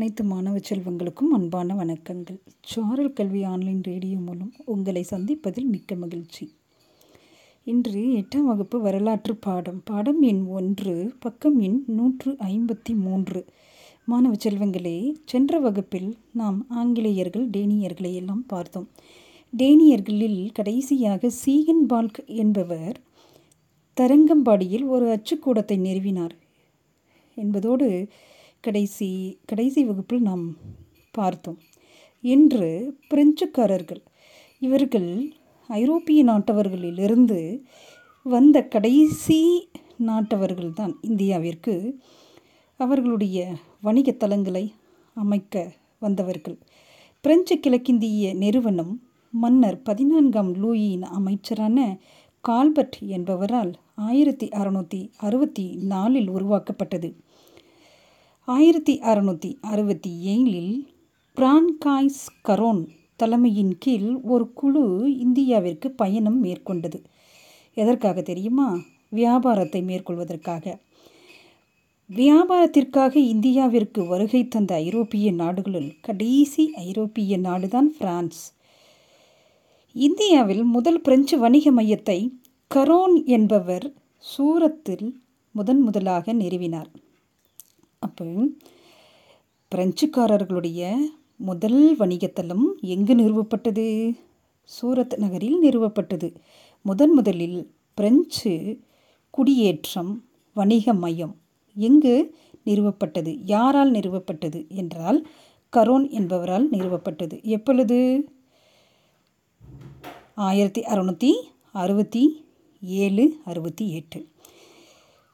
அனைத்து மாணவ செல்வங்களுக்கும் அன்பான வணக்கங்கள். சாரல் கல்வி ஆன்லைன் ரேடியோ மூலம் உங்களை சந்திப்பதில் மிக்க மகிழ்ச்சி. இன்று எட்டாம் வகுப்பு வரலாற்று பாடம். பாடம் எண் ஒன்று பக்கம் எண் நூற்று ஐம்பத்தி மூன்று. மாணவ செல்வங்களே சென்ற வகுப்பில் நாம் ஆங்கிலேயர்கள் டேனியர்களை எல்லாம் பார்த்தோம். டேனியர்களில் கடைசியாக சீகன் பால்க் என்பவர் தரங்கம்பாடியில் ஒரு அச்சுக்கூடத்தை நிறுவினார். என்பதோடு கடைசி கடைசி வகுப்பில் நாம் பார்த்தோம். இன்று பிரெஞ்சுக்காரர்கள் இவர்கள் ஐரோப்பிய நாட்டவர்களிலிருந்து வந்த கடைசி நாட்டவர்கள் தான் இந்தியாவிற்கு. அவர்களுடைய வணிக தலங்களை அமைக்க வந்தவர்கள். பிரெஞ்சு கிழக்கிந்திய நிறுவனம் மன்னர் பதினான்காம் லூயின் அமைச்சரான கால்பர்ட் என்பவரால் ஆயிரத்தி அறுநூற்றி அறுபத்தி நாலில் உருவாக்கப்பட்டது. ஆயிரத்தி அறுநூற்றி அறுபத்தி ஏழில் பிரான்காய்ஸ் கரோன் தலைமையின் கீழ் ஒரு குழு இந்தியாவிற்கு பயணம் மேற்கொண்டது. எதற்காக தெரியுமா? வியாபாரத்தை மேற்கொள்வதற்காக. வியாபாரத்திற்காக இந்தியாவிற்கு வருகை தந்த ஐரோப்பிய நாடுகளுள் கடைசி ஐரோப்பிய நாடுதான் பிரான்ஸ். இந்தியாவில் முதல் பிரெஞ்சு வணிக மையத்தை கரோன் என்பவர் சூரத்தில் முதன் முதலாக நிறுவினார். அப்போ பிரெஞ்சுக்காரர்களுடைய முதல் வணிகத்தலம் எங்கு நிறுவப்பட்டது? சூரத் நகரில் நிறுவப்பட்டது. முதன் முதலில் பிரெஞ்சு குடியேற்றம் வணிக மையம் எங்கு நிறுவப்பட்டது? யாரால் நிறுவப்பட்டது என்றால் கரோன் என்பவரால் நிறுவப்பட்டது. எப்பொழுது? ஆயிரத்தி அறுநூற்றி அறுபத்தி ஏழு அறுபத்தி எட்டு.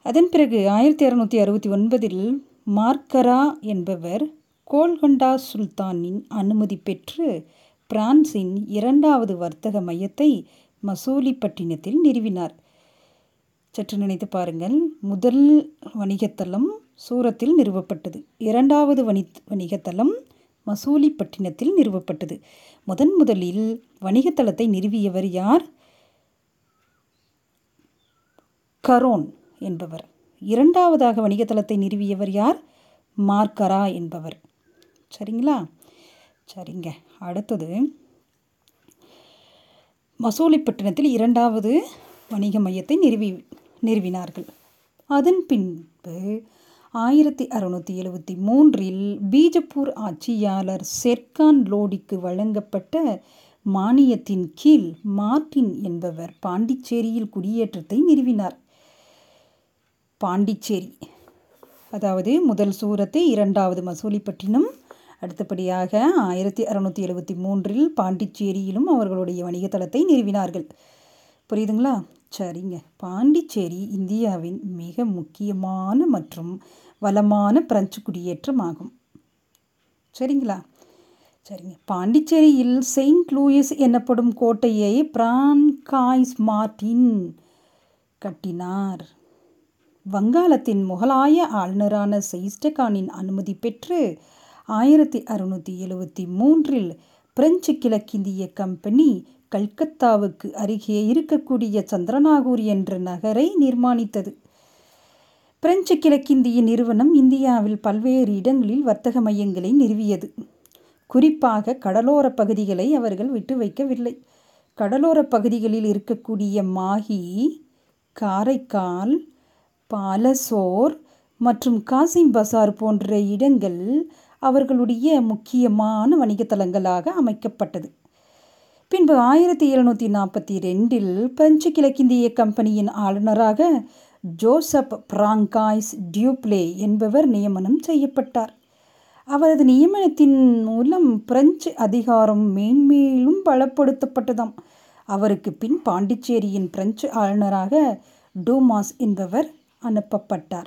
அதன் பிறகு ஆயிரத்தி அறுநூற்றி அறுபத்தி ஒன்பதில் மார்க்கரா என்பவர் கோல்கொண்டா சுல்தானின் அனுமதி பெற்று பிரான்சின் இரண்டாவது வர்த்தக மையத்தை மசூலிப்பட்டினத்தில் நிறுவினார். சற்று நினைத்து பாருங்கள் முதல் வணிகத்தலம் சூரத்தில் நிறுவப்பட்டது. இரண்டாவது வணி வணிகத்தலம் மசூலிப்பட்டினத்தில் நிறுவப்பட்டது. முதன் முதலில் வணிகத்தலத்தை நிறுவியவர் யார்? கரோன் என்பவர். இரண்டாவதாக வணிகத்தலத்தை நிறுவியவர் யார்? மார்க்கரா என்பவர். சரிங்களா? சரிங்க. அடுத்தது மசூலிப்பட்டினத்தில் இரண்டாவது வணிக மையத்தை நிறுவி நிறுவினார்கள். அதன் பின்பு ஆயிரத்தி அறுநூற்றி எழுபத்தி மூன்றில் பீஜப்பூர் ஆட்சியாளர் செர்கான் லோடிக்கு வழங்கப்பட்ட மானியத்தின் கீழ் மார்டின் என்பவர் பாண்டிச்சேரியில் குடியேற்றத்தை நிறுவினார். பாண்டிச்சேரி. அதாவது முதல் சூரத்தை இரண்டாவது மசூலிப்பட்டினம் அடுத்தபடியாக ஆயிரத்தி அறுநூற்றி எழுபத்தி மூன்றில் பாண்டிச்சேரியிலும் அவர்களுடைய வணிகத்தலத்தை நிறுவினார்கள். புரியுதுங்களா? சரிங்க. பாண்டிச்சேரி இந்தியாவின் மிக முக்கியமான மற்றும் வளமான பிரெஞ்சு குடியேற்றம் ஆகும் சரிங்களா? சரிங்க. பாண்டிச்சேரியில் செயின்ட் லூயிஸ் எனப்படும் கோட்டையை பிரான்காய்ஸ் மார்டின் கட்டினார். வங்காளத்தின் முகலாய ஆளுநரான செயிஸ்டகானின் அனுமதி பெற்று ஆயிரத்தி அறுநூற்றி எழுபத்தி மூன்றில் பிரெஞ்சு கிழக்கிந்திய கம்பெனி கல்கத்தாவுக்கு அருகே இருக்கக்கூடிய சந்திரநாகூர் என்ற நகரை நிர்மாணித்தது. பிரெஞ்சு கிழக்கிந்திய நிறுவனம் இந்தியாவில் பல்வேறு இடங்களில் வர்த்தக மையங்களை நிறுவியது. குறிப்பாக கடலோர பகுதிகளை அவர்கள் விட்டு வைக்கவில்லை. கடலோர பகுதிகளில் இருக்கக்கூடிய மாஹி காரைக்கால் பாலசோர் மற்றும் காசிம் பசார் போன்ற இடங்கள் அவர்களுடைய முக்கியமான வணிகத்தலங்களாக அமைக்கப்பட்டது. பின்பு ஆயிரத்தி எழுநூற்றி நாற்பத்தி ரெண்டில் பிரெஞ்சு கிழக்கிந்திய கம்பெனியின் ஆளுநராக ஜோசப் பிராங்காய்ஸ் டியூப்ளே என்பவர் நியமனம் செய்யப்பட்டார். அவரது நியமனத்தின் மூலம் பிரெஞ்சு அதிகாரம் மேன்மேலும் பலப்படுத்தப்பட்டதாம். அவருக்கு பின் பாண்டிச்சேரியின் பிரெஞ்சு ஆளுநராக டூமாஸ் என்பவர் அனுப்பப்பட்டார்.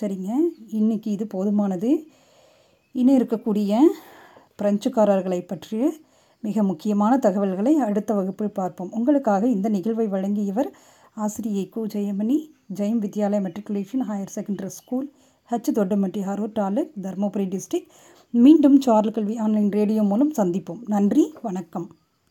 சரிங்க. இன்றைக்கி இது போதுமானது. இன்னும் இருக்கக்கூடிய பிரெஞ்சுக்காரர்களை பற்றிய மிக முக்கியமான தகவல்களை அடுத்த வகுப்பில் பார்ப்போம். உங்களுக்காக இந்த நிகழ்வை வழங்கியவர் ஆசிரியை கு. Jayamani Jayam Vidyalaya matriculation higher secondary school H Thottamatti Harur taluk Dharmapuri district மீண்டும் சார்ல் கல்வி ஆன்லைன் ரேடியோ மூலம் சந்திப்போம். நன்றி வணக்கம்.